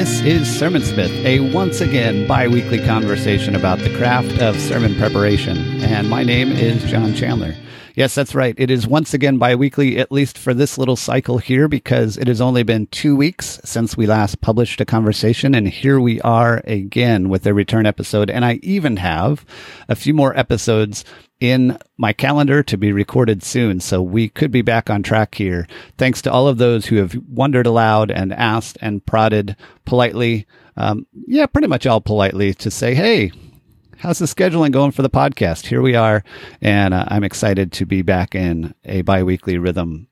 This is Sermonsmith, a once again bi weekly conversation about the craft of sermon preparation. And my name is John Chandler. Yes, that's right. It is once again bi weekly, at least for this little cycle here, because it has only been two weeks since we last published a conversation. And here we are again with a return episode. And I even have a few more episodes in my calendar to be recorded soon. So we could be back on track here. Thanks to all of those who have wondered aloud and asked and prodded politely. Um, yeah, pretty much all politely to say, Hey, how's the scheduling going for the podcast? Here we are, and uh, I'm excited to be back in a biweekly rhythm.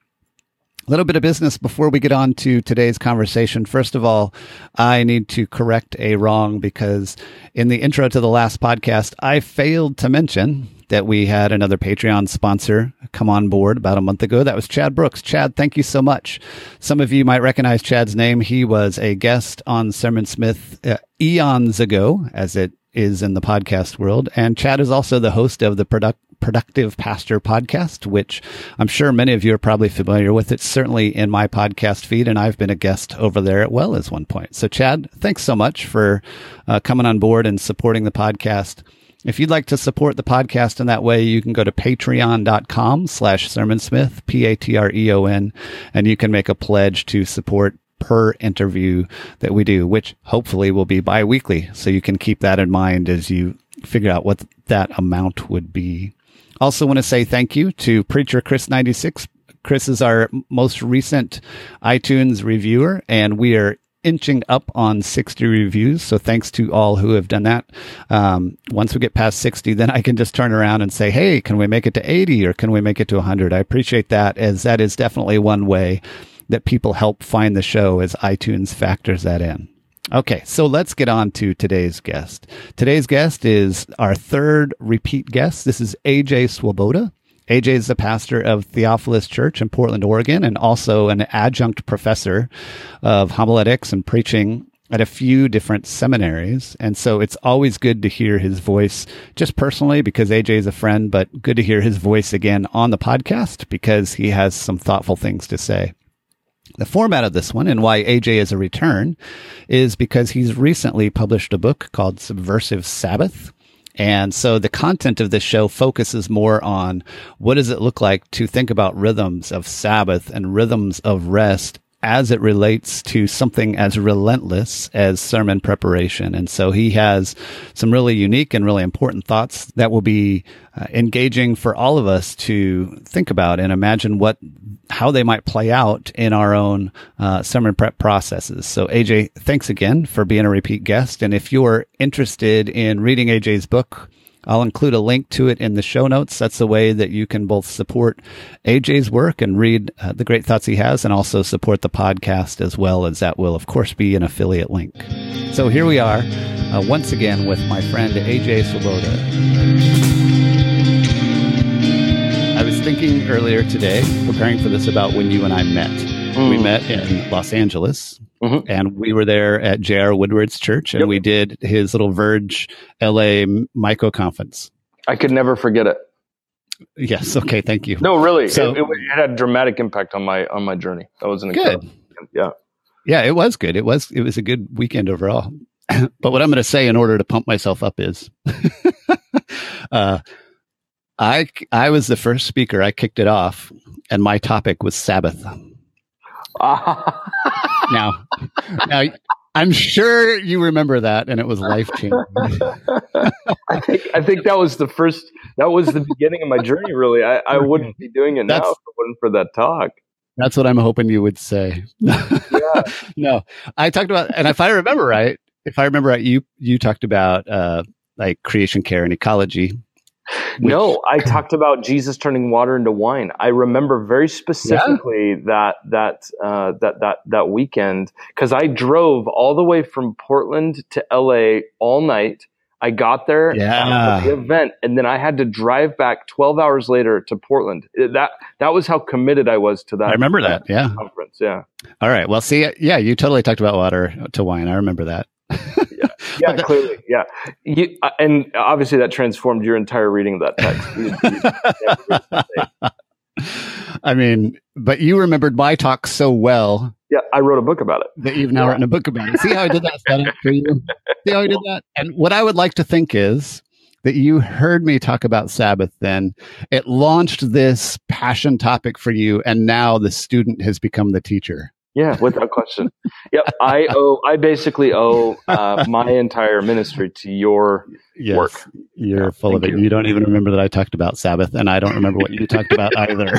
A little bit of business before we get on to today's conversation. First of all, I need to correct a wrong because in the intro to the last podcast, I failed to mention that we had another Patreon sponsor come on board about a month ago. That was Chad Brooks. Chad, thank you so much. Some of you might recognize Chad's name. He was a guest on Sermonsmith uh, eons ago, as it is in the podcast world. And Chad is also the host of the Product, Productive Pastor podcast, which I'm sure many of you are probably familiar with. It's certainly in my podcast feed, and I've been a guest over there at well as one point. So, Chad, thanks so much for uh, coming on board and supporting the podcast. If you'd like to support the podcast in that way, you can go to patreon.com slash sermonsmith, P-A-T-R-E-O-N, and you can make a pledge to support per interview that we do, which hopefully will be bi-weekly. So you can keep that in mind as you figure out what that amount would be. Also want to say thank you to Preacher Chris 96. Chris is our most recent iTunes reviewer and we are inching up on 60 reviews. So thanks to all who have done that. Um, once we get past 60, then I can just turn around and say, Hey, can we make it to 80 or can we make it to 100? I appreciate that as that is definitely one way that people help find the show as iTunes factors that in. Okay, so let's get on to today's guest. Today's guest is our third repeat guest. This is AJ Swoboda. AJ is the pastor of Theophilus Church in Portland, Oregon, and also an adjunct professor of homiletics and preaching at a few different seminaries. And so it's always good to hear his voice just personally because AJ is a friend, but good to hear his voice again on the podcast because he has some thoughtful things to say. The format of this one and why AJ is a return is because he's recently published a book called Subversive Sabbath. And so the content of this show focuses more on what does it look like to think about rhythms of Sabbath and rhythms of rest as it relates to something as relentless as sermon preparation. And so he has some really unique and really important thoughts that will be uh, engaging for all of us to think about and imagine what, how they might play out in our own uh, sermon prep processes. So AJ, thanks again for being a repeat guest. And if you're interested in reading AJ's book, I'll include a link to it in the show notes. That's a way that you can both support AJ's work and read uh, the great thoughts he has and also support the podcast as well as that will, of course, be an affiliate link. So here we are uh, once again with my friend AJ Swoboda. I was thinking earlier today, preparing for this, about when you and I met. Mm. We met in Los Angeles Mm-hmm. And we were there at J.R. Woodward's church and yep. we did his little Verge LA Micro conference. I could never forget it. Yes. Okay. Thank you. No, really. So, it, it, it had a dramatic impact on my, on my journey. That was an good. Yeah. Yeah. It was good. It was, it was a good weekend overall. but what I'm going to say in order to pump myself up is, uh, I, I was the first speaker. I kicked it off and my topic was Sabbath. now, now I'm sure you remember that, and it was life changing. I think I think that was the first. That was the beginning of my journey. Really, I, I wouldn't be doing it That's, now if it wasn't for that talk. That's what I'm hoping you would say. yeah. no, I talked about, and if I remember right, if I remember right, you you talked about uh, like creation care and ecology which, no, I talked about Jesus turning water into wine. I remember very specifically yeah. that that uh, that that that weekend because I drove all the way from Portland to LA all night. I got there yeah. the event, and then I had to drive back 12 hours later to Portland. That that was how committed I was to that. I remember that. Yeah, conference. Yeah. All right. Well, see, yeah, you totally talked about water to wine. I remember that yeah, yeah clearly, yeah. You, uh, and obviously, that transformed your entire reading of that text. I mean, but you remembered my talk so well Yeah, I wrote a book about it. That you've now yeah. written a book about it. See how I did that setup for you? See how I did that? And what I would like to think is that you heard me talk about Sabbath then. It launched this passion topic for you, and now the student has become the teacher. Yeah, without question. yep, I owe. I basically owe uh, my entire ministry to your yes, work. You're yeah, full of it. You. you don't even remember that I talked about Sabbath, and I don't remember what you talked about either.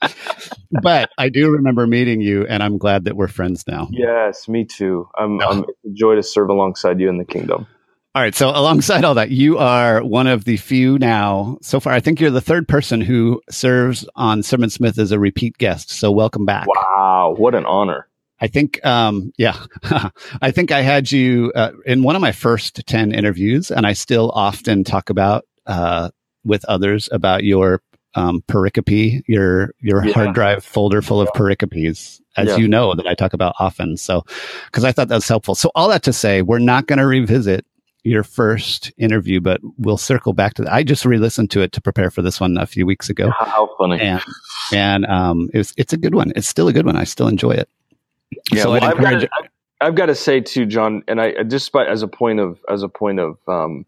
but I do remember meeting you, and I'm glad that we're friends now. Yes, me too. I'm, no. I'm a joy to serve alongside you in the kingdom. All right. So, alongside all that, you are one of the few now so far. I think you're the third person who serves on Sermon Smith as a repeat guest. So, welcome back. Wow. What an honor. I think, um, yeah, I think I had you uh, in one of my first 10 interviews, and I still often talk about uh, with others about your um, pericope, your your yeah. hard drive folder full of pericopes, as yeah. you know, that I talk about often. So, because I thought that was helpful. So, all that to say, we're not going to revisit your first interview, but we'll circle back to that. I just re-listened to it to prepare for this one a few weeks ago. How funny! And and um, it was, it's a good one. It's still a good one. I still enjoy it. Yeah, so well, I've, got to, I've got to say too, John, and I just as a point of as a point of um,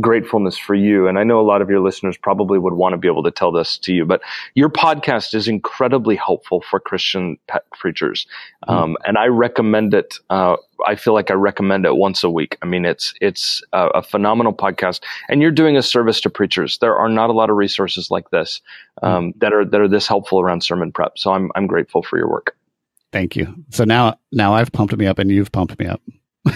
gratefulness for you. And I know a lot of your listeners probably would want to be able to tell this to you, but your podcast is incredibly helpful for Christian preachers. Mm. Um, and I recommend it. Uh, I feel like I recommend it once a week. I mean, it's, it's a, a, phenomenal podcast and you're doing a service to preachers. There are not a lot of resources like this, mm. um, mm. that are, that are this helpful around sermon prep. So I'm, I'm grateful for your work. Thank you. So now, now I've pumped me up and you've pumped me up.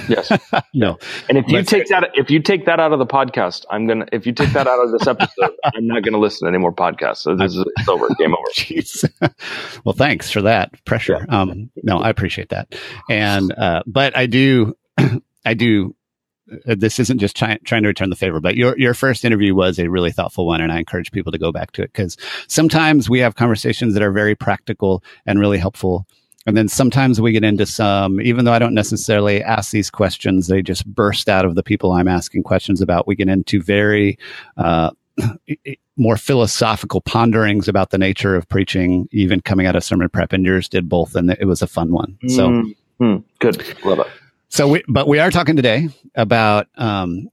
Yes. no. And if you take that if you take that out of the podcast, I'm gonna if you take that out of this episode, I'm not gonna listen to any more podcasts. So this is it's over. Game over. Jeez. well, thanks for that pressure. Yeah. Um no, I appreciate that. And uh but I do I do uh, this isn't just try, trying to return the favor, but your your first interview was a really thoughtful one, and I encourage people to go back to it because sometimes we have conversations that are very practical and really helpful, and then sometimes we get into some, even though I don't necessarily ask these questions, they just burst out of the people I'm asking questions about. We get into very, uh, more philosophical ponderings about the nature of preaching, even coming out of sermon prep, and yours did both, and it was a fun one. So mm-hmm. good, love it. So, we, but we are talking today about um,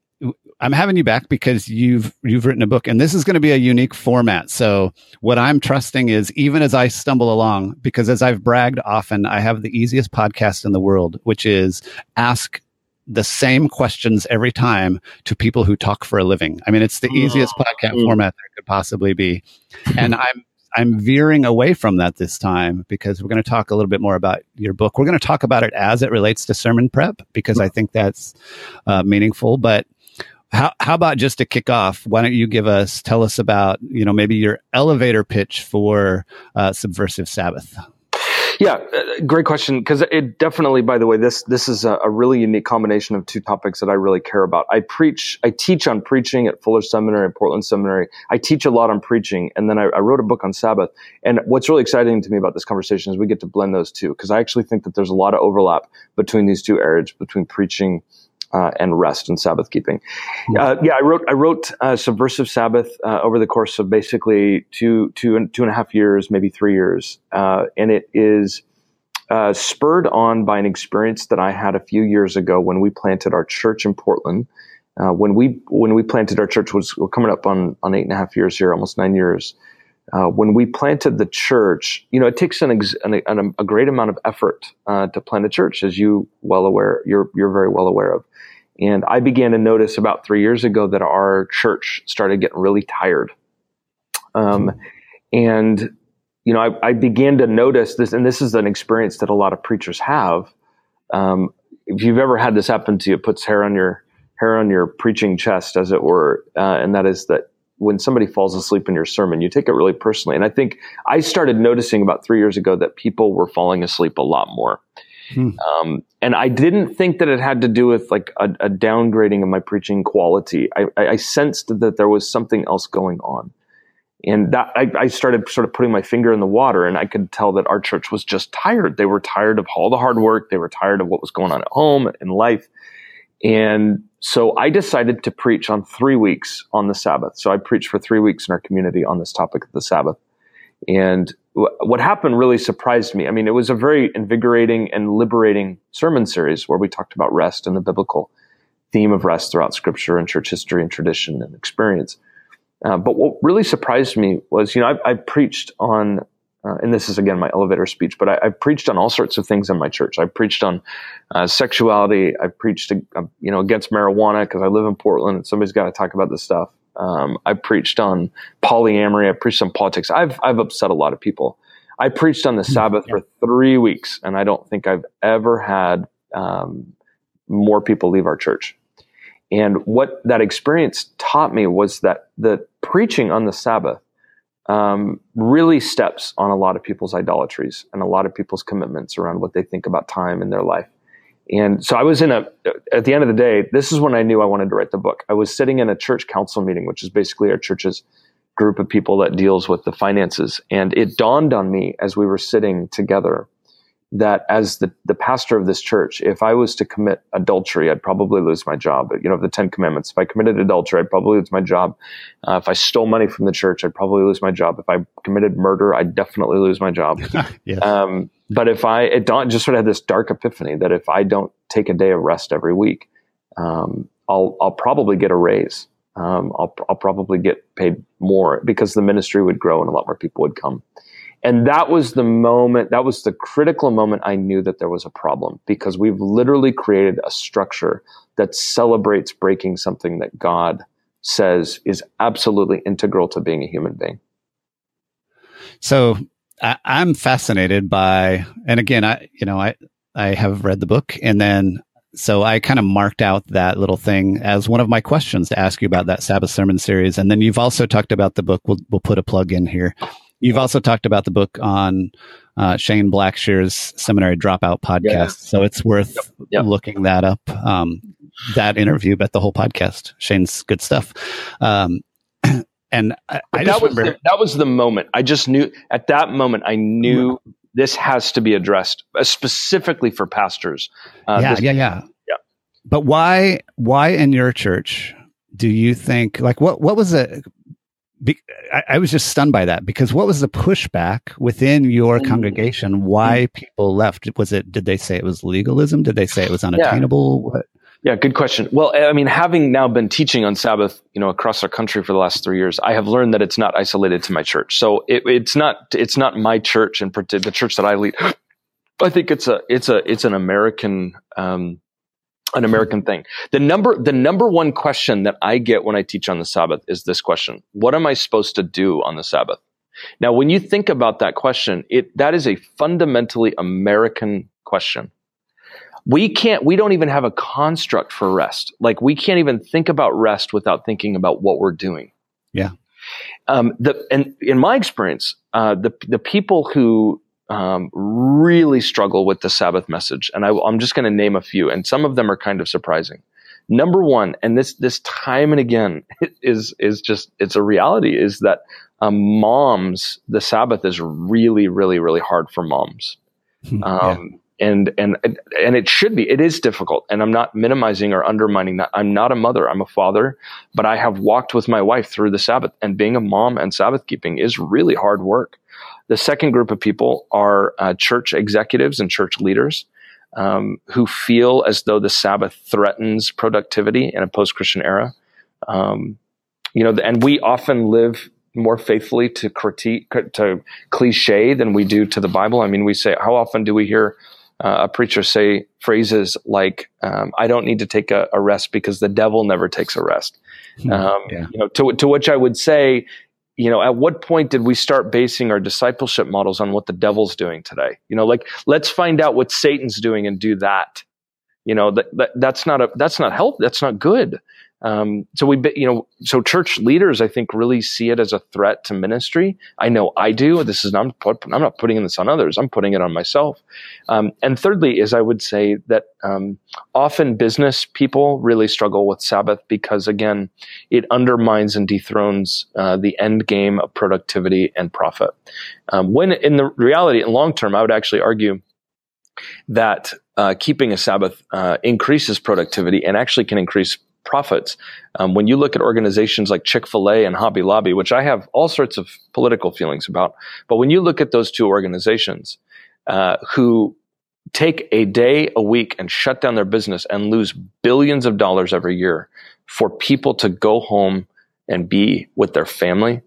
I'm having you back because you've you've written a book and this is going to be a unique format. So what I'm trusting is even as I stumble along because as I've bragged often I have the easiest podcast in the world which is ask the same questions every time to people who talk for a living. I mean it's the easiest oh. podcast mm. format there could possibly be. And I'm I'm veering away from that this time because we're going to talk a little bit more about your book. We're going to talk about it as it relates to sermon prep because I think that's uh, meaningful. But how, how about just to kick off? Why don't you give us, tell us about, you know, maybe your elevator pitch for uh, Subversive Sabbath? Yeah, uh, great question. Because it definitely, by the way, this this is a, a, really unique combination of two topics that I really care about. I preach, I teach on preaching at Fuller Seminary and Portland Seminary. I teach a lot on preaching, and then I, I wrote a book on Sabbath. And what's really exciting to me about this conversation is we get to blend those two because I actually think that there's a lot of overlap between these two areas, between preaching uh, and rest and Sabbath keeping. Uh, yeah, I wrote I wrote uh, Subversive Sabbath uh, over the course of basically two two and two and a half years, maybe three years, uh, and it is uh, spurred on by an experience that I had a few years ago when we planted our church in Portland. when we when we planted our church was coming up on on eight and a half years here, almost nine years. When we planted the church, you know, it takes an, ex- an, an a great amount of effort to plant a church, as you well aware, you're you're very well aware of. And I began to notice about three years ago that our church started getting really tired. Um, and, you know, I, I, began to notice this, and this is an experience that a lot of preachers have. Um, if you've ever had this happen to you, it puts hair on your hair on your preaching chest, as it were, uh, and that is that when somebody falls asleep in your sermon, you take it really personally. And I think I started noticing about three years ago that people were falling asleep a lot more. Hmm. Um, and I didn't think that it had to do with like a, a downgrading of my preaching quality. I, I, sensed that there was something else going on. And that I, I, started sort of putting my finger in the water and I could tell that our church was just tired. They were tired of all the hard work. They were tired of what was going on at home and life. And so I decided to preach on three weeks on the Sabbath. So I preached for three weeks in our community on this topic of the Sabbath. And what happened really surprised me. I mean, it was a very invigorating and liberating sermon series where we talked about rest and the biblical theme of rest throughout scripture and church history and tradition and experience. Uh, but what really surprised me was, you know, I, I preached on, uh, and this is again my elevator speech, but I, I, preached on all sorts of things in my church. I've preached on uh, sexuality. I preached, uh, you know, against marijuana because I live in Portland and somebody's got to talk about this stuff. Um, I preached on polyamory. I preached on politics. I've I've upset a lot of people. I preached on the hmm. Sabbath for three weeks, and I don't think I've ever had um, more people leave our church. And what that experience taught me was that the preaching on the Sabbath um, really steps on a lot of people's idolatries and a lot of people's commitments around what they think about time in their life. And so I was in a, at the end of the day, this is when I knew I wanted to write the book. I was sitting in a church council meeting, which is basically our church's group of people that deals with the finances. And it dawned on me as we were sitting together that as the, the pastor of this church, if I was to commit adultery, I'd probably lose my job. You know, the Ten Commandments. If I committed adultery, I'd probably lose my job. Uh, if I stole money from the church, I'd probably lose my job. If I committed murder, I'd definitely lose my job. yes. um, but if I, it dawned, just sort of had this dark epiphany that if I don't take a day of rest every week, um, I'll, I'll probably get a raise. Um, I'll, I'll probably get paid more because the ministry would grow and a lot more people would come. And that was the moment, that was the critical moment I knew that there was a problem because we've literally created a structure that celebrates breaking something that God says is absolutely integral to being a human being. So I, am fascinated by, and again, I, you know, I, I have read the book and then so I kind of marked out that little thing as one of my questions to ask you about that Sabbath sermon series. And then you've also talked about the book. We'll, we'll put a plug in here You've also talked about the book on uh, Shane Blackshear's seminary dropout podcast, yeah. so it's worth yep. Yep. looking that up. Um, that interview, but the whole podcast. Shane's good stuff. Um, and I, I that was the, that was the moment. I just knew at that moment. I knew this has to be addressed uh, specifically for pastors. Uh, yeah, this, yeah, yeah, yeah. But why? Why in your church do you think? Like, what? What was it? Be, I, I, was just stunned by that because what was the pushback within your mm. congregation? Why people left? Was it? Did they say it was legalism? Did they say it was unattainable? Yeah. What? Yeah, good question. Well, I mean, having now been teaching on Sabbath, you know, across our country for the last three years, I have learned that it's not isolated to my church. So it, it's not it's not my church and the church that I lead. I think it's a it's a it's an American um, an American thing. The number, the number one question that I get when I teach on the Sabbath is this question. What am I supposed to do on the Sabbath? Now, when you think about that question, it, that is a fundamentally American question. We can't, we don't even have a construct for rest. Like we can't even think about rest without thinking about what we're doing. Yeah. Um, the, and in my experience, uh, the, the people who um, really struggle with the Sabbath message, and I, am just going to name a few, and some of them are kind of surprising. Number one, and this this time and again is is just it's a reality is that um, moms the Sabbath is really really really hard for moms. Hmm, um, yeah. And and and it should be. It is difficult, and I'm not minimizing or undermining that. I'm not a mother. I'm a father, but I have walked with my wife through the Sabbath, and being a mom and Sabbath keeping is really hard work. The second group of people are uh, church executives and church leaders um, who feel as though the Sabbath threatens productivity in a post Christian era. Um, you know, and we often live more faithfully to critique to cliche than we do to the Bible. I mean, we say how often do we hear uh, a preacher say phrases like um, "I don't need to take a, a, rest because the devil never takes a rest." Hmm. Um, yeah. You know, to to which I would say, you know, at what point did we start basing our discipleship models on what the devil's doing today? You know, like let's find out what Satan's doing and do that. You know, that, that that's not a that's not help. That's not good. Um, so we, you know, so church leaders, I think, really see it as a threat to ministry. I know I do. This is not, I'm not putting this on others. I'm putting it on myself. Um, and thirdly, is I would say that um, often business people really struggle with Sabbath because, again, it undermines and dethrones uh, the end game of productivity and profit. Um, when in the reality, in long term, I would actually argue that uh, keeping a Sabbath uh, increases productivity and actually can increase profits. Um, when you look at organizations like Chick fil A and Hobby Lobby, which I have all sorts of political feelings about, but when you look at those two organizations uh, who take a day a week and shut down their business and lose billions of dollars every year for people to go home and be with their family,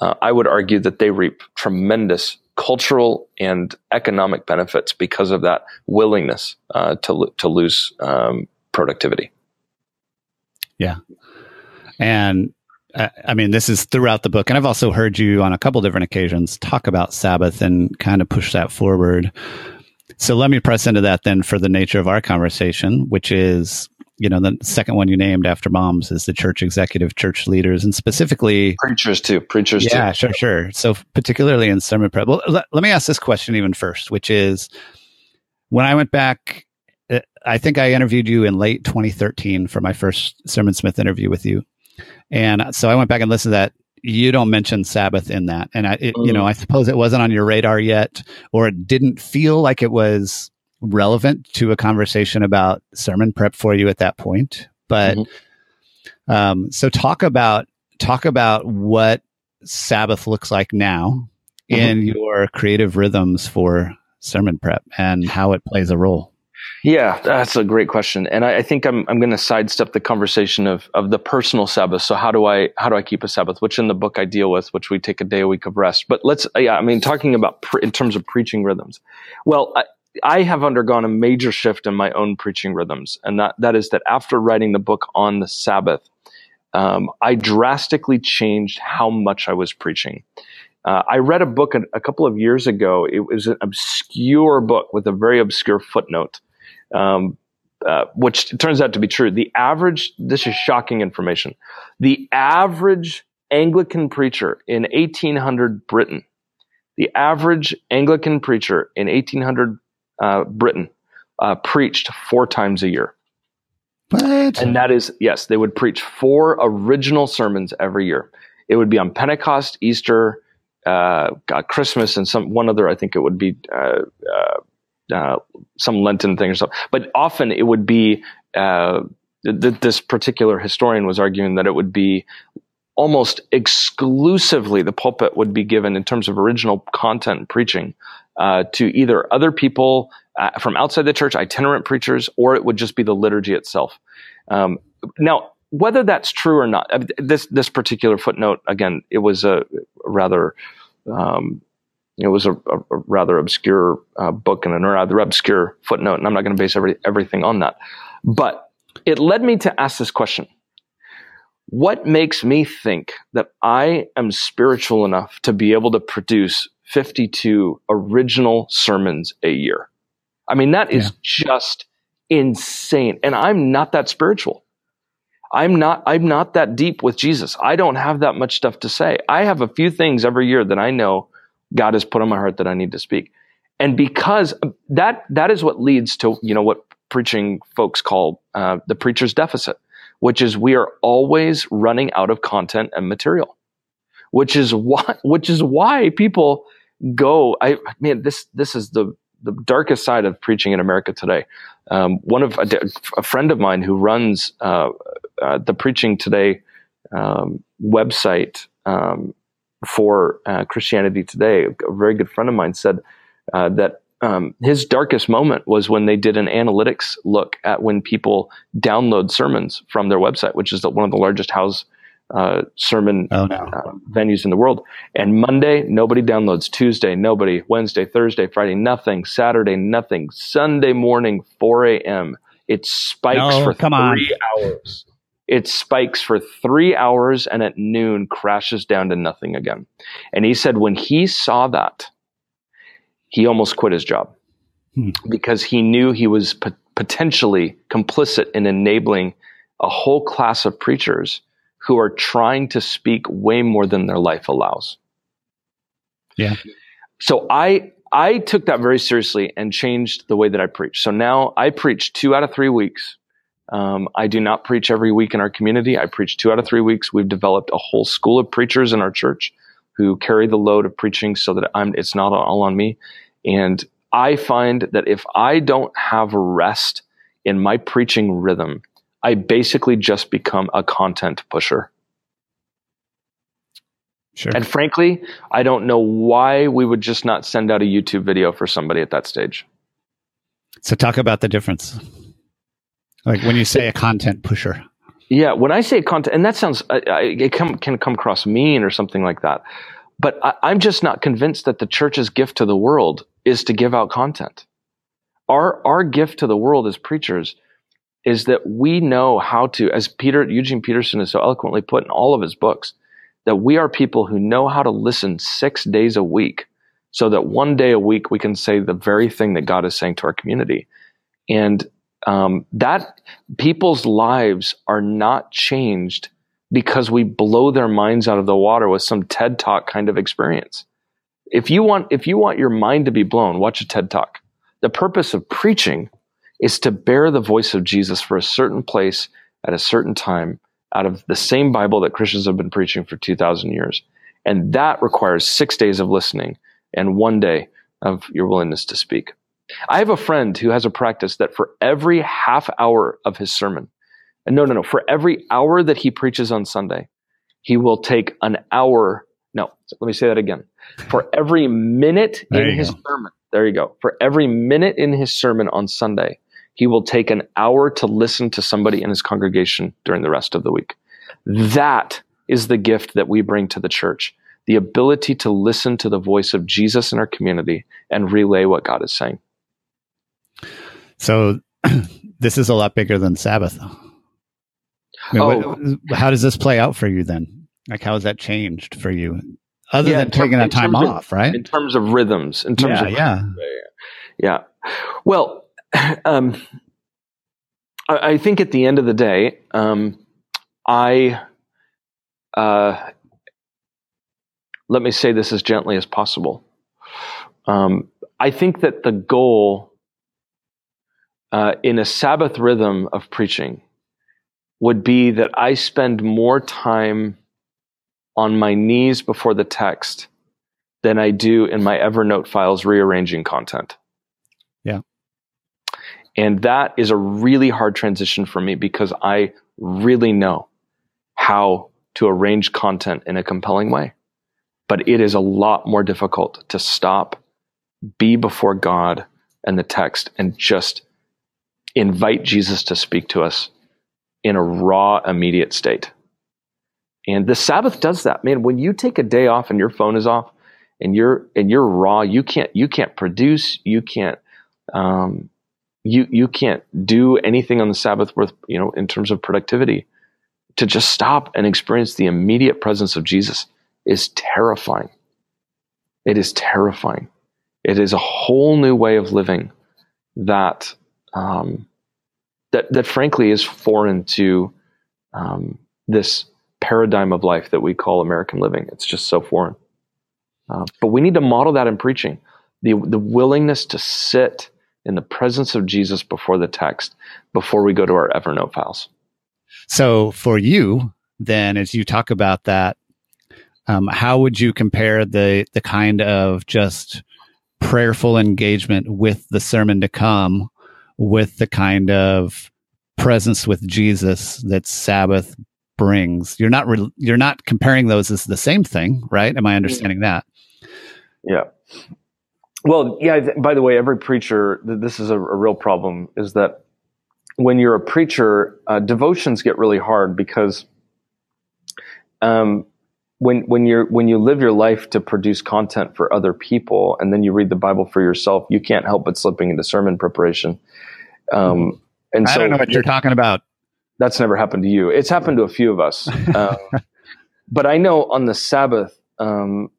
uh, I would argue that they reap tremendous cultural and economic benefits because of that willingness uh, to to lose um, productivity. Yeah, and uh, I mean this is throughout the book, and I've also heard you on a couple different occasions talk about Sabbath and kind of push that forward. So let me press into that then for the nature of our conversation, which is you know, the second one you named after moms is the church executive, church leaders, and specifically preachers too. Preachers yeah, too. sure, sure. So particularly in sermon prep. Well, let, let me ask this question even first, which is when I went back, I think I interviewed you in late 2013 for my first Sermon Smith interview with you. And so I went back and listened to that. You don't mention Sabbath in that. And I, it, you know, mm. I suppose it wasn't on your radar yet, or it didn't feel like it was relevant to a conversation about sermon prep for you at that point. But mm-hmm. um, so talk about talk about what Sabbath looks like now mm-hmm. in your creative rhythms for sermon prep and how it plays a role. Yeah, that's a great question, and I, I think I'm I'm going to sidestep the conversation of of the personal Sabbath. So how do I how do I keep a Sabbath? Which in the book I deal with, which we take a day a week of rest. But let's yeah, I mean talking about pre- in terms of preaching rhythms. Well, I, I have undergone a major shift in my own preaching rhythms, and that, that is that after writing the book on the Sabbath, um, I drastically changed how much I was preaching. Uh, I read a book a, a, couple of years ago. It was an obscure book with a very obscure footnote, um, uh, which turns out to be true. The average, this is shocking information, the average Anglican preacher in 1800 Britain, the average Anglican preacher in 1800 uh, Britain uh, preached four times a year. What? And that is, yes, they would preach four original sermons every year. It would be on Pentecost, Easter, uh, Christmas, and some one other. I think it would be uh, uh, uh, some Lenten thing or something. But often it would be. Th- this particular historian was arguing that it would be almost exclusively the pulpit would be given in terms of original content preaching uh, to either other people uh, from outside the church, itinerant preachers, or it would just be the liturgy itself. Um, now, whether that's true or not, this this particular footnote again, it was a rather um, it was a, a rather obscure uh, book and a rather obscure footnote, and I'm not going to base every, everything on that. But it led me to ask this question: What makes me think that I am spiritual enough to be able to produce 52 original sermons a year. I mean, that is yeah. just insane. And I'm not that spiritual. I'm not, I'm not that deep with Jesus. I don't have that much stuff to say. I have a few things every year that I know God has put on my heart that I need to speak. And because that, that is what leads to, you know, what preaching folks call uh, the preacher's deficit, which is we are always running out of content and material, which is why, which is why people go. I man, this this is the the darkest side of preaching in America today. Um, one of a, a, friend of mine who runs uh, uh, the Preaching Today um, website um, for uh, Christianity Today, a very good friend of mine said uh, that um, his darkest moment was when they did an analytics look at when people download sermons from their website, which is the, one of the largest house uh, sermon oh, no. uh, venues in the world. And Monday, nobody downloads. Tuesday, nobody. Wednesday, Thursday, Friday, nothing. Saturday, nothing. Sunday morning, 4 a.m. It spikes no, for come three on. hours. It spikes for three hours and at noon crashes down to nothing again. And he said when he saw that, he almost quit his job hmm. because he knew he was potentially complicit in enabling a whole class of preachers who are trying to speak way more than their life allows. Yeah. So I I took that very seriously and changed the way that I preach. So now I preach two out of three weeks. Um, I do not preach every week in our community. I preach two out of three weeks. We've developed a whole school of preachers in our church who carry the load of preaching so that I'm, it's not all on me. And I find that if I don't have rest in my preaching rhythm, I basically just become a content pusher. Sure. And frankly, I don't know why we would just not send out a YouTube video for somebody at that stage. So talk about the difference. Like when you say a content pusher. Yeah, when I say content, and that sounds, I, I, it come, can come across mean or something like that. But I, I'm just not convinced that the church's gift to the world is to give out content. Our, our gift to the world as preachers is that we know how to, as Peter, Eugene Peterson has so eloquently put in all of his books, that we are people who know how to listen six days a week so that one day a week we can say the very thing that God is saying to our community. And um, that people's lives are not changed because we blow their minds out of the water with some TED talk kind of experience. If you want, if you want your mind to be blown, watch a TED talk. The purpose of preaching is to bear the voice of Jesus for a certain place at a certain time out of the same Bible that Christians have been preaching for 2,000 years. And that requires six days of listening and one day of your willingness to speak. I have a friend who has a practice that for every half hour of his sermon, and no, no, no, for every hour that he preaches on Sunday, he will take an hour. No, let me say that again. For every minute There in his go. sermon, there you go. For every minute in his sermon on Sunday, he will take an hour to listen to somebody in his congregation during the rest of the week. That is the gift that we bring to the church the ability to listen to the voice of Jesus in our community and relay what God is saying. So this is a lot bigger than Sabbath. I mean, Oh. what- how does this play out for you then? Like, how has that changed for you? Other Yeah, than in taking in that time of- off, right? In terms of rhythms, in terms Yeah, of yeah. Yeah. Well, um, I, I think at the end of the day, um, I uh, let me say this as gently as possible. Um, I think that the goal uh, in a Sabbath rhythm of preaching would be that I spend more time on my knees before the text than I do in my Evernote files rearranging content. Yeah. And that is a really hard transition for me because I really know how to arrange content in a compelling way. But it is a lot more difficult to stop, be before God and the text, and just invite Jesus to speak to us in a raw, immediate state. And the Sabbath does that, man. When you take a day off and your phone is off, and you're and you're raw, you can't you can't produce, you can't um, you you can't do anything on the Sabbath worth you know in terms of productivity. To just stop and experience the immediate presence of Jesus is terrifying. It is terrifying. It is a whole new way of living that um, that that frankly is foreign to um, this paradigm of life that we call American living. It's just so foreign. Uh, but we need to model that in preaching the the willingness to sit in the presence of Jesus before the text before we go to our Evernote files. So for you, then, as you talk about that, um, how would you compare the the kind of just prayerful engagement with the sermon to come, with the kind of presence with Jesus that Sabbath brings? You're not re- you're not comparing those as the same thing, right? Am I understanding that? Yeah. Well, yeah. By the way, every preacher, th- this is a, a real problem, is that when you're a preacher, uh, devotions get really hard because um, when when you're when you live your life to produce content for other people, and then you read the Bible for yourself, you can't help but slipping into sermon preparation. Um, and I so don't know what you're talking about. that's never happened to you. It's happened to a few of us. Um, but I know on the Sabbath, um,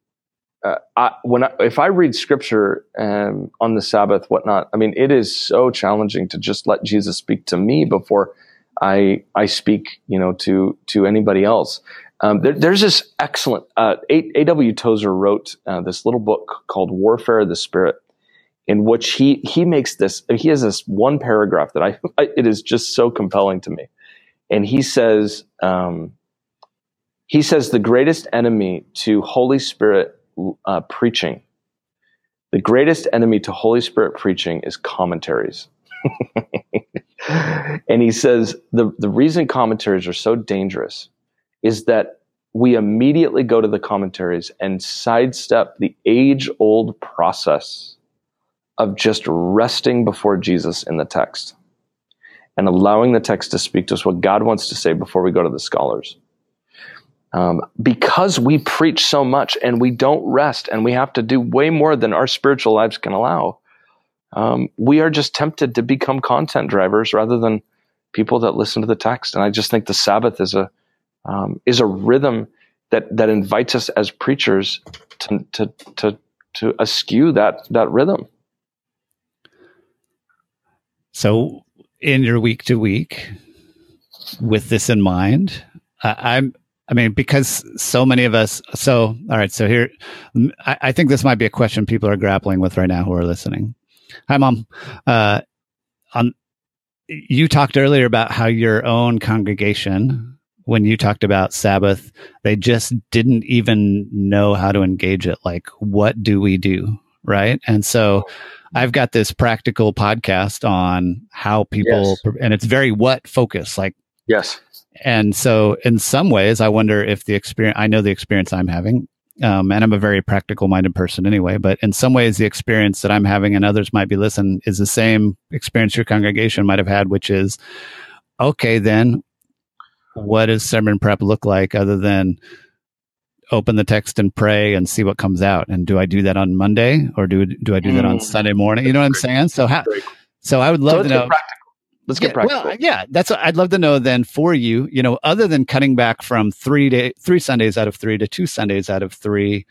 uh, I, when I, if I read scripture um, on the Sabbath, whatnot, I mean, it is so challenging to just let Jesus speak to me before I I speak, you know, to to anybody else. Um, there, there's this excellent uh, A. A.W. Tozer wrote uh, this little book called Warfare of the Spirit, in which he he makes this. He has this one paragraph that I, I it is just so compelling to me, and he says um, he says the greatest enemy to Holy Spirit uh, preaching, the greatest enemy to Holy Spirit preaching is commentaries. and he says the, the reason commentaries are so dangerous is that we immediately go to the commentaries and sidestep the age old process of just resting before Jesus in the text and allowing the text to speak to us what God wants to say before we go to the scholars. Um, because we preach so much and we don't rest and we have to do way more than our spiritual lives can allow, um, we are just tempted to become content drivers rather than people that listen to the text. And I just think the Sabbath is a um, is a rhythm that that invites us as preachers to to to to eschew that that rhythm. So, in your week to week, with this in mind, I, I'm I mean, because so many of us. So, all right. So here, I, I, think this might be a question people are grappling with right now who are listening. Hi, mom. Uh, on you talked earlier about how your own congregation, when you talked about Sabbath, they just didn't even know how to engage it. Like, what do we do? Right. And so I've got this practical podcast on how people, yes. and it's very what focus. Like, yes. And so, in some ways, I wonder if the experience, I know the experience I'm having, um, and I'm a very practical minded person anyway, but in some ways, the experience that I'm having and others might be listening is the same experience your congregation might have had, which is okay, then what does sermon prep look like other than open the text and pray and see what comes out? And do I do that on Monday or do, do I do that on mm. Sunday morning? You know what I'm saying? So, how, so I would love so to know. Practical let's get yeah, practical. Well, yeah, that's what I'd love to know then for you, you know, other than cutting back from three day three Sundays out of three to two Sundays out of three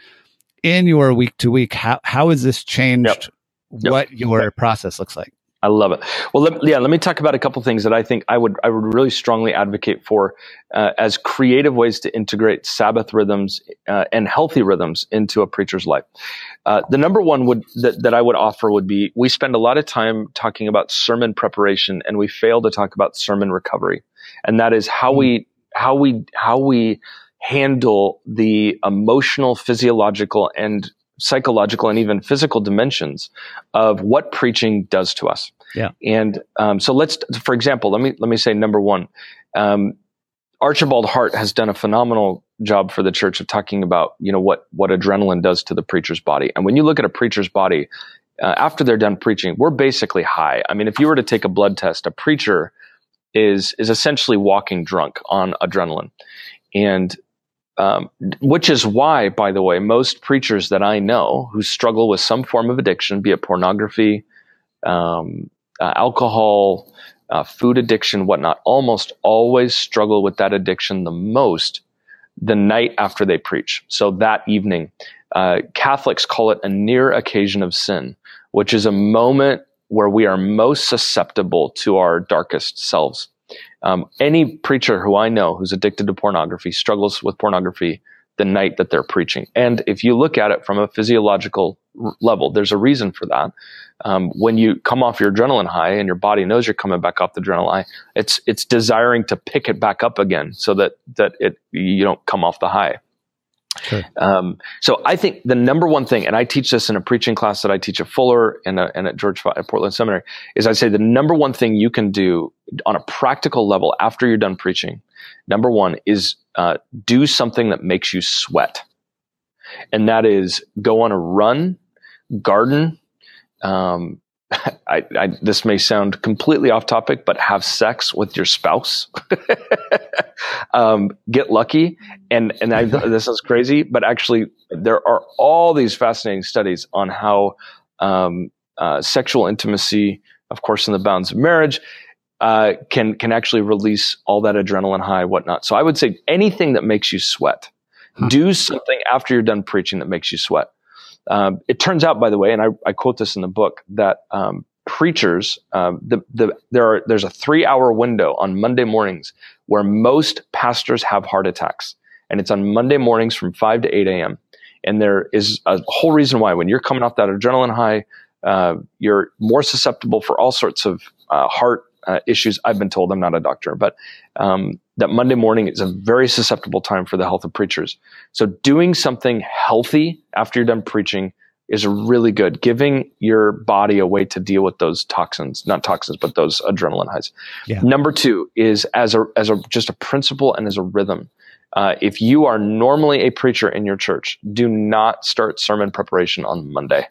in your week to week, how how has this changed yep. what yep. your yep. process looks like? I love it. Well, let, yeah, let me talk about a couple things that I think I would I would really strongly advocate for uh, as creative ways to integrate Sabbath rhythms uh, and healthy rhythms into a preacher's life. Uh, the number one would that, that I would offer would be we spend a lot of time talking about sermon preparation and we fail to talk about sermon recovery, and that is how we how we how we handle the emotional, physiological, and psychological and even physical dimensions of what preaching does to us. Yeah. And um, so let's, for example, let me let me say number one, um, Archibald Hart has done a phenomenal job for the church of talking about you know what what adrenaline does to the preacher's body. And when you look at a preacher's body uh, after they're done preaching, we're basically high. I mean, if you were to take a blood test, a preacher is is essentially walking drunk on adrenaline, and um, which is why, by the way, most preachers that I know who struggle with some form of addiction, be it pornography, um, uh, alcohol, uh, food addiction, whatnot, almost always struggle with that addiction the most the night after they preach. So that evening, uh, Catholics call it a near occasion of sin, which is a moment where we are most susceptible to our darkest selves. Um, any preacher who I know who's addicted to pornography struggles with pornography the night that they're preaching. And if you look at it from a physiological r- level, there's a reason for that. Um, when you come off your adrenaline high and your body knows you're coming back off the adrenaline high, it's it's desiring to pick it back up again so that that it you don't come off the high. Sure. Um, so I think the number one thing, and I teach this in a preaching class that I teach at Fuller and, a, and at George at Portland Seminary, is I say the number one thing you can do on a practical level after you're done preaching, number one is uh, do something that makes you sweat, and that is go on a run, garden, um, I, I, this may sound completely off topic, but have sex with your spouse, um, get lucky, and and I, this is crazy, but actually there are all these fascinating studies on how um, uh, sexual intimacy, of course, in the bounds of marriage, uh, can can actually release all that adrenaline high, whatnot. So I would say anything that makes you sweat, huh. do something after you're done preaching that makes you sweat. Um, it turns out, by the way, and I, I quote this in the book, that um, preachers, um, the, the, there are, there's a three hour window on Monday mornings where most pastors have heart attacks. And it's on Monday mornings from 5 to 8 a.m. And there is a whole reason why when you're coming off that adrenaline high, uh, you're more susceptible for all sorts of uh, heart uh, issues. I've been told I'm not a doctor, but um, that Monday morning is a very susceptible time for the health of preachers. So doing something healthy after you're done preaching is really good. Giving your body a way to deal with those toxins, not toxins, but those adrenaline highs. Yeah. Number two is as a as a just a principle and as a rhythm. Uh, if you are normally a preacher in your church, do not start sermon preparation on Monday.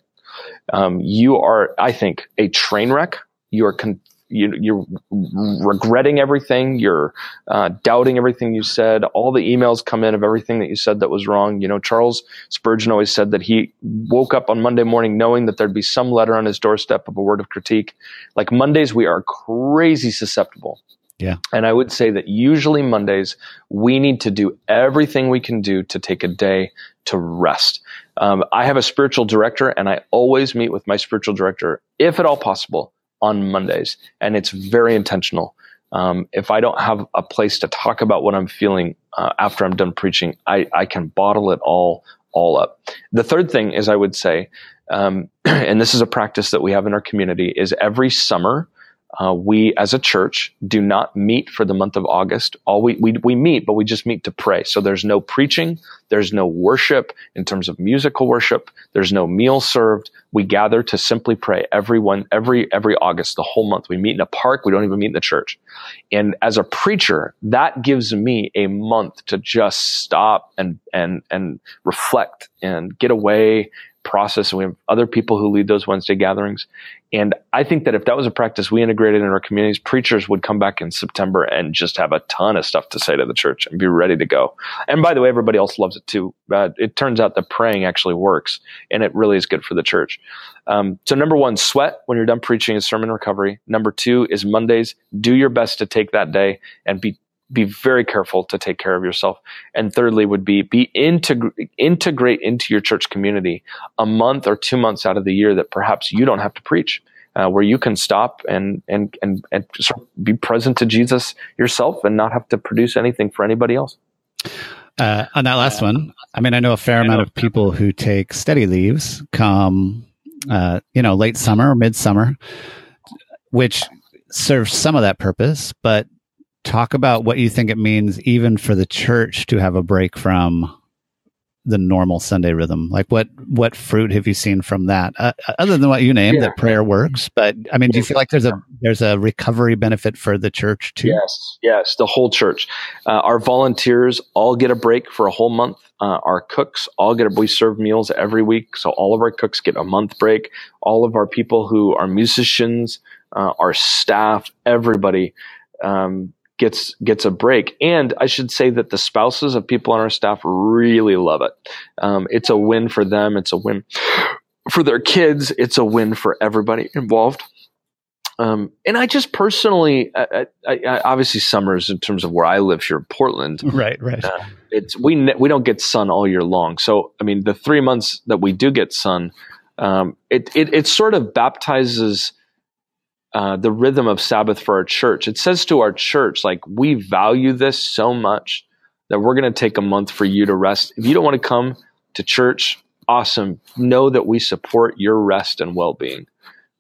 Um, you are, I think, a train wreck. You are con- you, you're regretting everything. You're uh, doubting everything you said. All the emails come in of everything that you said that was wrong. You know, Charles Spurgeon always said that he woke up on Monday morning knowing that there'd be some letter on his doorstep of a word of critique. Like Mondays, we are crazy susceptible. Yeah. And I would say that usually Mondays, we need to do everything we can do to take a day to rest. Um, I have a spiritual director, and I always meet with my spiritual director, if at all possible, on Mondays, and it's very intentional. Um, if I don't have a place to talk about what I'm feeling uh, after I'm done preaching, I, I can bottle it all all up. The third thing is I would say, um, and this is a practice that we have in our community, is every summer uh, we as a church do not meet for the month of August. All we, we, we meet, but we just meet to pray. So there's no preaching. There's no worship in terms of musical worship. There's no meal served. We gather to simply pray everyone, every, every August, the whole month. We meet in a park. We don't even meet in the church. And as a preacher, that gives me a month to just stop and, and, and reflect and get away process and we have other people who lead those Wednesday gatherings. And I think that if that was a practice we integrated in our communities, preachers would come back in September and just have a ton of stuff to say to the church and be ready to go. And by the way, everybody else loves it too. Uh, it turns out that praying actually works and it really is good for the church. Um, so number one, sweat when you're done preaching is sermon recovery. Number two is Mondays. Do your best to take that day and be be very careful to take care of yourself. And thirdly, would be be integ- integrate into your church community a month or two months out of the year that perhaps you don't have to preach, uh, where you can stop and and and and sort of be present to Jesus yourself and not have to produce anything for anybody else. Uh, on that last one, I mean, I know a fair amount of people who take study leaves come, uh, you know, late summer, or midsummer, which serves some of that purpose, but talk about what you think it means even for the church to have a break from the normal Sunday rhythm? Like what what fruit have you seen from that? Uh, other than what you named, yeah. that prayer works. But I mean, do you feel like there's a there's a recovery benefit for the church too? Yes, yes, the whole church. Uh, our volunteers all get a break for a whole month. Uh, our cooks all get a, we serve meals every week, so all of our cooks get a month break. All of our people who are musicians, uh, our staff, everybody. Um, gets gets a break. And I should say that the spouses of people on our staff really love it. Um, it's a win for them. It's a win for their kids. It's a win for everybody involved. Um, and I just personally, I, I, I, obviously, summers in terms of where I live here in Portland, right, right. Uh, it's we we don't get sun all year long. So I mean, the three months that we do get sun, um, it, it it sort of baptizes uh, the rhythm of Sabbath for our church. It says to our church, like, we value this so much that we're going to take a month for you to rest. If you don't want to come to church, awesome. Know that we support your rest and well being.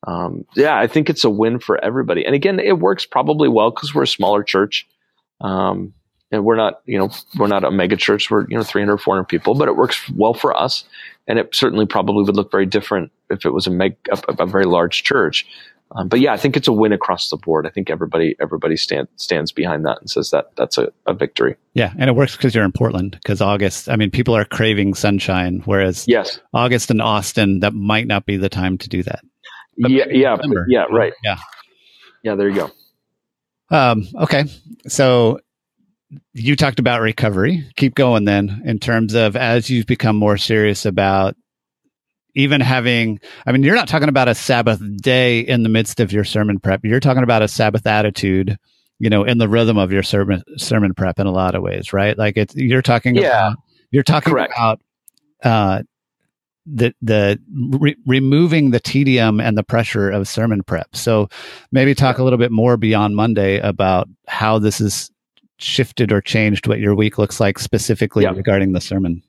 Um, yeah, I think it's a win for everybody. And again, it works probably well because we're a smaller church. Um, and we're not, you know, we're not a mega church. We're, you know, 300, 400 people, but it works well for us. And it certainly probably would look very different if it was a, meg, a, a very large church. Um, but yeah, I think it's a win across the board. I think everybody everybody stand, stands behind that and says that that's a, a victory. Yeah, and it works because you're in Portland. Because August, I mean, people are craving sunshine, whereas yes, August in Austin, that might not be the time to do that. But yeah, yeah, November, yeah, right. Yeah, yeah. There you go. Um, okay, so you talked about recovery. Keep going then. In terms of as you've become more serious about even having, I mean, you're not talking about a Sabbath day in the midst of your sermon prep. You're talking about a Sabbath attitude, you know, in the rhythm of your sermon sermon prep in a lot of ways, right? Like it's you're talking yeah, about you're talking correct. about uh, the the re- removing the tedium and the pressure of sermon prep. So maybe talk a little bit more beyond Monday about how this has shifted or changed what your week looks like specifically yeah. regarding the sermon.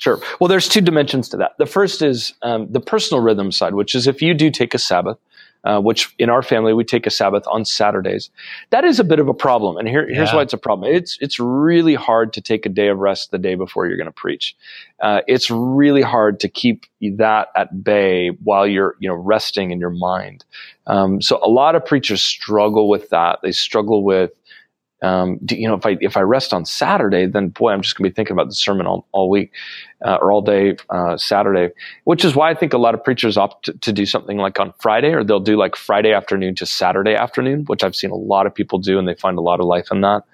Sure. Well, there's two dimensions to that. The first is um, the personal rhythm side, which is if you do take a Sabbath, uh, which in our family we take a Sabbath on Saturdays. That is a bit of a problem, and here, here's yeah. why it's a problem. It's it's really hard to take a day of rest the day before you're going to preach. Uh, it's really hard to keep that at bay while you're you know resting in your mind. Um, so a lot of preachers struggle with that. They struggle with um, do, you know, if I if I rest on Saturday, then boy, I'm just going to be thinking about the sermon all, all week uh, or all day uh, Saturday. Which is why I think a lot of preachers opt to, to, do something like on Friday, or they'll do like Friday afternoon to Saturday afternoon, which I've seen a lot of people do, and they find a lot of life in that.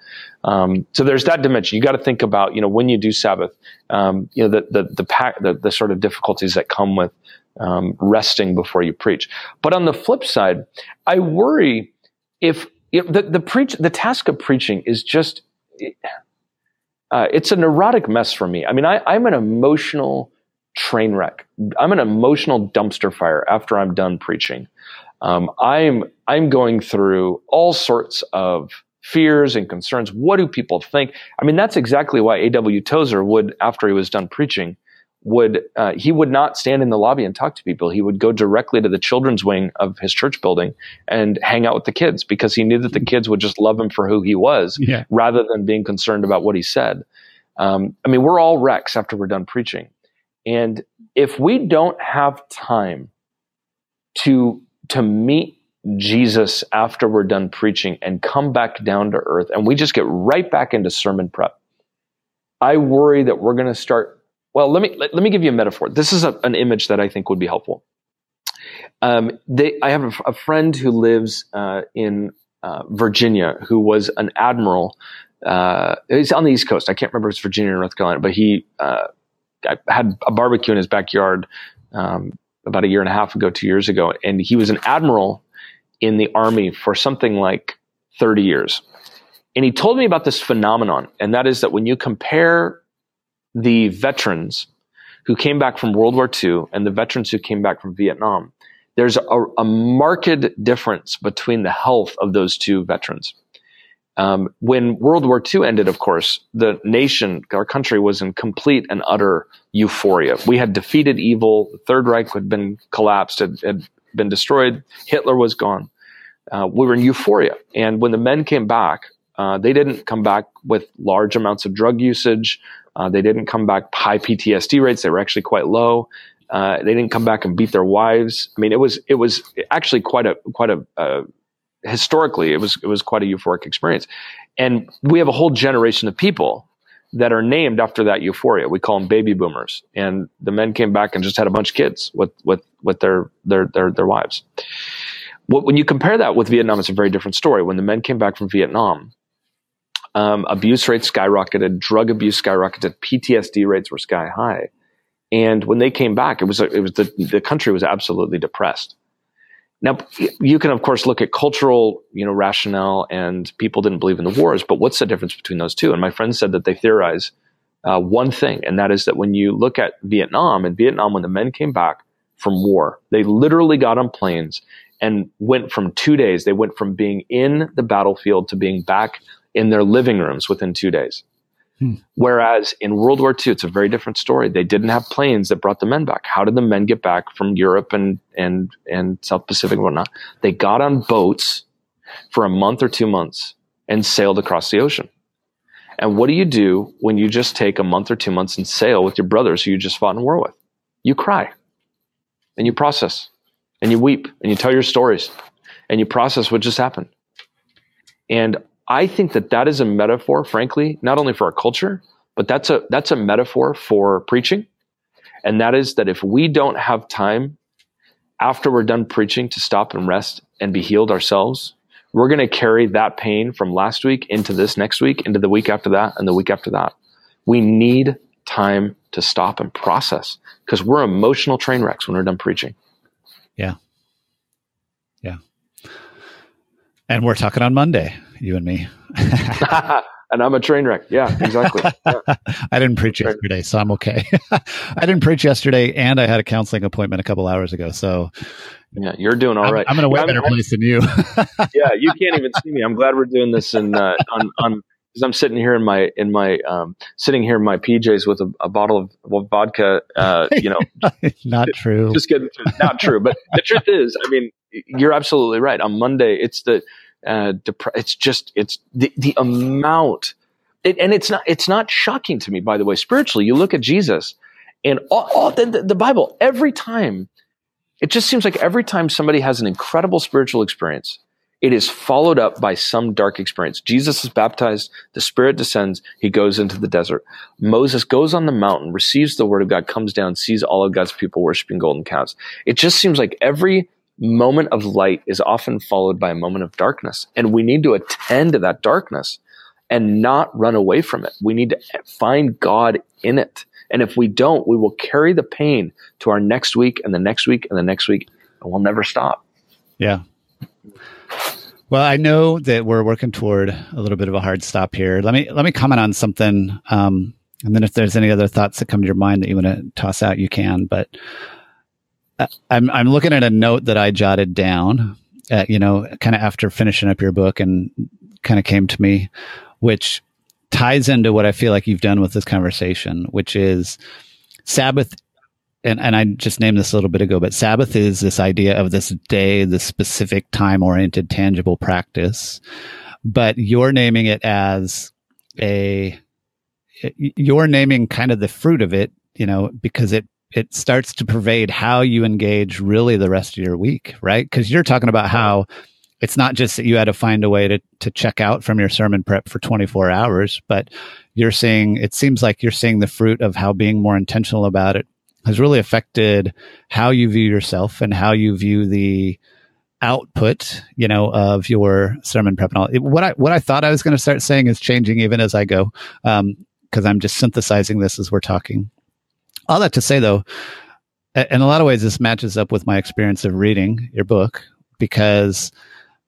Um, so there's that dimension. You got to think about, you know, when you do Sabbath, um, you know, the the the, pack, the the sort of difficulties that come with um, resting before you preach. But on the flip side, I worry if you know, the the preach the task of preaching is just uh, it's a neurotic mess for me. I mean, I, I'm an emotional train wreck. I'm an emotional dumpster fire after I'm done preaching. Um, I'm I'm going through all sorts of fears and concerns. What do people think? I mean, that's exactly why A.W. Tozer would, after he was done preaching, would uh, he would not stand in the lobby and talk to people. He would go directly to the children's wing of his church building and hang out with the kids because he knew that the kids would just love him for who he was, yeah. rather than being concerned about what he said. Um, I mean, we're all wrecks after we're done preaching, and if we don't have time to to meet Jesus after we're done preaching and come back down to earth, and we just get right back into sermon prep, I worry that we're going to start well, let me let, let me give you a metaphor. This is a, an image that I think would be helpful. Um, they, I have a, a, friend who lives uh, in uh, Virginia who was an admiral. Uh, he's on the East Coast. I can't remember if it's Virginia or North Carolina, but he uh, had a barbecue in his backyard um, about a year and a half ago, two years ago, and he was an admiral in the army for something like 30 years. And he told me about this phenomenon, and that is that when you compare the veterans who came back from World War II and the veterans who came back from Vietnam, there's a, a marked difference between the health of those two veterans. Um, when World War II ended, of course, the nation, our country was in complete and utter euphoria. We had defeated evil. The Third Reich had been collapsed, had, had been destroyed. Hitler was gone. Uh, we were in euphoria. And when the men came back, uh, they didn't come back with large amounts of drug usage. Uh, they didn't come back high PTSD rates; they were actually quite low. Uh, they didn't come back and beat their wives. I mean, it was it was actually quite a quite a uh, historically it was it was quite a euphoric experience, and we have a whole generation of people that are named after that euphoria. We call them baby boomers, and the men came back and just had a bunch of kids with with with their their their, their wives. When you compare that with Vietnam, it's a very different story. When the men came back from Vietnam, um, abuse rates skyrocketed, drug abuse skyrocketed, PTSD rates were sky high. And when they came back, it was it was the the country was absolutely depressed. Now you can of course look at cultural you know rationale and people didn't believe in the wars, but what's the difference between those two? And my friend said that they theorize uh, one thing, and that is that when you look at Vietnam, in Vietnam when the men came back from war, they literally got on planes and went from two days. They went from being in the battlefield to being back in their living rooms within two days. Hmm. Whereas in World War II, it's a very different story. They didn't have planes that brought the men back. How did the men get back from Europe and and and South Pacific and whatnot? They got on boats for a month or two months and sailed across the ocean. And what do you do when you just take a month or two months and sail with your brothers who you just fought in war with? You cry and you process and you weep and you tell your stories and you process what just happened. And I think that that is a metaphor, frankly, not only for our culture, but that's a that's a metaphor for preaching, and that is that if we don't have time after we're done preaching to stop and rest and be healed ourselves, we're going to carry that pain from last week into this next week, into the week after that, and the week after that. We need time to stop and process because we're emotional train wrecks when we're done preaching. Yeah. Yeah. And we're talking on Monday you and me. and I'm a train wreck. Yeah, exactly. Yeah. I didn't preach yesterday, so I'm okay. I didn't preach yesterday, and I had a counseling appointment a couple hours ago. So, yeah, you're doing all I'm, right. I'm, in a way better place than you. yeah, you can't even see me. I'm glad we're doing this in uh, on on because I'm sitting here in my in my um, sitting here in my PJs with a, a bottle of well, vodka. Uh, you know, not true. Just kidding. Not true. But the truth is, I mean, you're absolutely right. On Monday, it's the uh, it's just it's the the amount, it, and it's not it's not shocking to me. By the way, spiritually, you look at Jesus and all, all the, the Bible every time. It just seems like every time somebody has an incredible spiritual experience, it is followed up by some dark experience. Jesus is baptized, the Spirit descends, he goes into the desert. Moses goes on the mountain, receives the word of God, comes down, sees all of God's people worshiping golden calves. It just seems like every moment of light is often followed by a moment of darkness. And we need to attend to that darkness and not run away from it. We need to find God in it. And if we don't, we will carry the pain to our next week and the next week and the next week, and we'll never stop. Yeah. Well, I know that we're working toward a little bit of a hard stop here. Let me let me comment on something, um, and then if there's any other thoughts that come to your mind that you want to toss out, you can. But I'm I'm looking at a note that I jotted down, uh, you know, kind of after finishing up your book, and kind of came to me, which ties into what I feel like you've done with this conversation, which is Sabbath. And, and I just named this a little bit ago, but Sabbath is this idea of this day, the specific time oriented, tangible practice. But you're naming it as a, you're naming kind of the fruit of it, you know, because it it starts to pervade how you engage really the rest of your week, right? Because you're talking about how it's not just that you had to find a way to, to check out from your sermon prep for 24 hours, but you're seeing, it seems like you're seeing the fruit of how being more intentional about it has really affected how you view yourself and how you view the output, you know, of your sermon prep and all. It, what I, what I thought I was going to start saying is changing even as I go. Um, cause I'm just synthesizing this as we're talking. All that to say, though, in a lot of ways, this matches up with my experience of reading your book because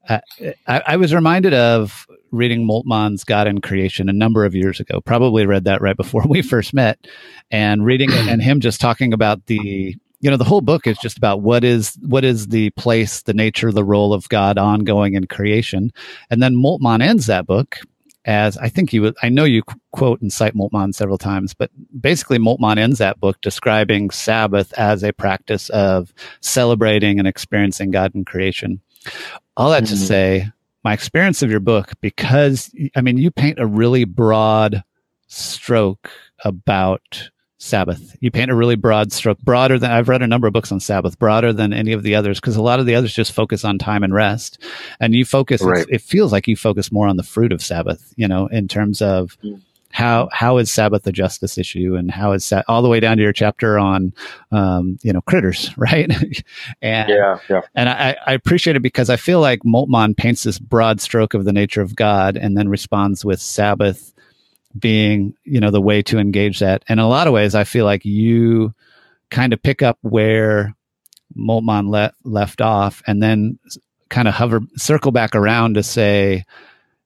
I, I, I was reminded of reading Moltmann's God in Creation a number of years ago. Probably read that right before we first met, and reading it and him just talking about the you know the whole book is just about what is what is the place the nature the role of god ongoing in creation and then moltmann ends that book as I think you would, I know you quote and cite Moltmann several times, but basically Moltmann ends that book describing Sabbath as a practice of celebrating and experiencing God in creation. All that mm-hmm. to say, my experience of your book, because I mean, you paint a really broad stroke about Sabbath. You paint a really broad stroke, broader than I've read a number of books on Sabbath, broader than any of the others, because a lot of the others just focus on time and rest. And you focus, right. it feels like you focus more on the fruit of Sabbath, you know, in terms of how, how is Sabbath a justice issue and how is that all the way down to your chapter on, um, you know, critters, right? and, yeah, yeah. And I, I appreciate it because I feel like Moltmann paints this broad stroke of the nature of God and then responds with Sabbath being, you know, the way to engage that. And in a lot of ways, I feel like you kind of pick up where Moltmann le- left off and then kind of hover, circle back around to say,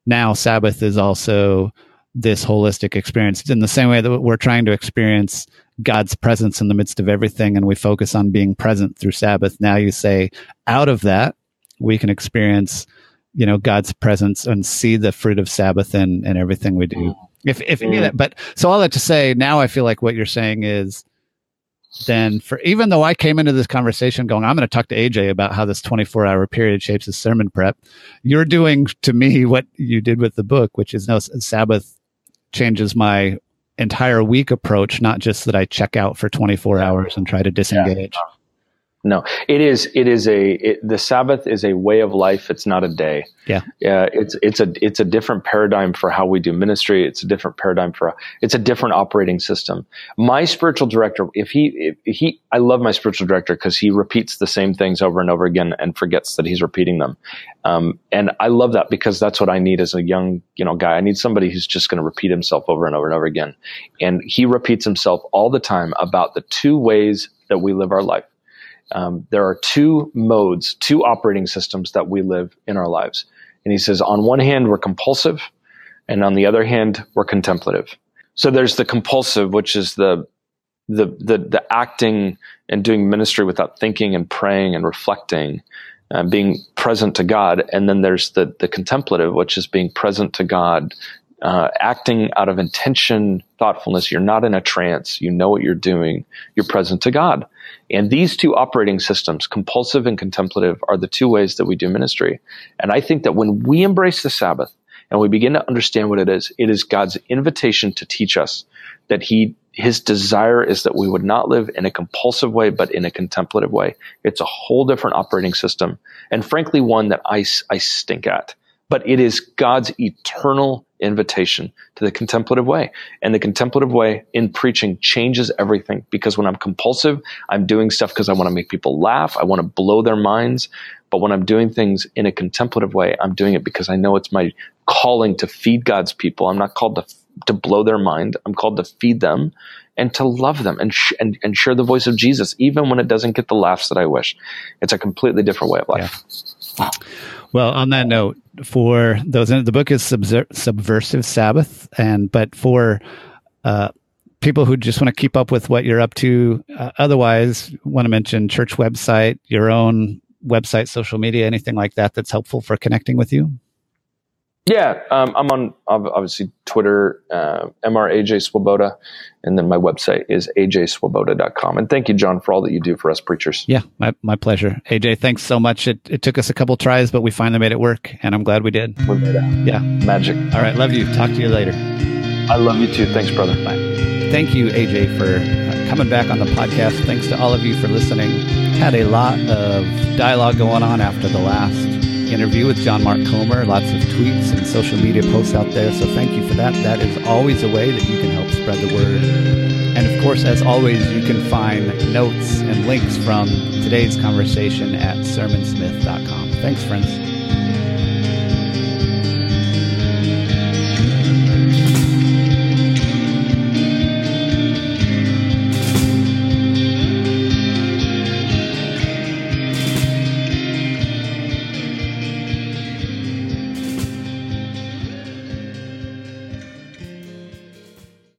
now Sabbath is also this holistic experience in the same way that we're trying to experience God's presence in the midst of everything and we focus on being present through Sabbath. Now you say, out of that, we can experience, you know, God's presence and see the fruit of Sabbath in, in everything we do. Mm. Mm. If if any of that, but so all that to say, now I feel like what you're saying is then for even though I came into this conversation going, I'm going to talk to AJ about how this 24 hour period shapes his sermon prep. You're doing to me what you did with the book, which is no Sabbath changes my entire week approach, not just that I check out for 24 hours and try to disengage. Yeah. No, it is. It is a. It, the Sabbath is a way of life. It's not a day. Yeah. Yeah. It's it's a it's a different paradigm for how we do ministry. It's a different paradigm for. It's a different operating system. My spiritual director, if he if he, I love my spiritual director because he repeats the same things over and over again and forgets that he's repeating them. Um, and I love that because that's what I need as a young you know guy. I need somebody who's just going to repeat himself over and over and over again. And he repeats himself all the time about the two ways that we live our life um, there are two modes, two operating systems that we live in our lives. And he says, on one hand, we're compulsive, and on the other hand, we're contemplative. So there's the compulsive, which is the the the, the acting and doing ministry without thinking and praying and reflecting, uh, being present to God. And then there's the the contemplative, which is being present to God uh, acting out of intention, thoughtfulness. You're not in a trance. You know what you're doing. You're present to God. And these two operating systems, compulsive and contemplative, are the two ways that we do ministry. And I think that when we embrace the Sabbath and we begin to understand what it is, it is God's invitation to teach us that He his desire is that we would not live in a compulsive way, but in a contemplative way. It's a whole different operating system. And frankly, one that I, I stink at. But it is God's eternal invitation to the contemplative way. And the contemplative way in preaching changes everything because when I'm compulsive, I'm doing stuff because I want to make people laugh. I want to blow their minds. But when I'm doing things in a contemplative way, I'm doing it because I know it's my calling to feed God's people. I'm not called to to blow their mind. I'm called to feed them and to love them and, sh- and, and share the voice of Jesus, even when it doesn't get the laughs that I wish. It's a completely different way of life. Yeah. Well, on that note, for those in the book is Subver- Subversive Sabbath, and but for uh, people who just want to keep up with what you're up to, uh, otherwise, want to mention church website, your own website, social media, anything like that that's helpful for connecting with you. Yeah, um, I'm on obviously Twitter, uh, MRAJ Swoboda, and then my website is ajswoboda.com. And thank you, John, for all that you do for us preachers. Yeah, my, my pleasure. AJ, thanks so much. It, it took us a couple tries, but we finally made it work, and I'm glad we did. We made it. Yeah. Magic. All right, love you. Talk to you later. I love you too. Thanks, brother. Bye. Thank you, AJ, for uh, coming back on the podcast. Thanks to all of you for listening. Had a lot of dialogue going on after the last interview with John Mark Comer, lots of tweets and social media posts out there. So thank you for that. That is always a way that you can help spread the word. And of course, as always, you can find notes and links from today's conversation at sermonsmith.com. Thanks, friends.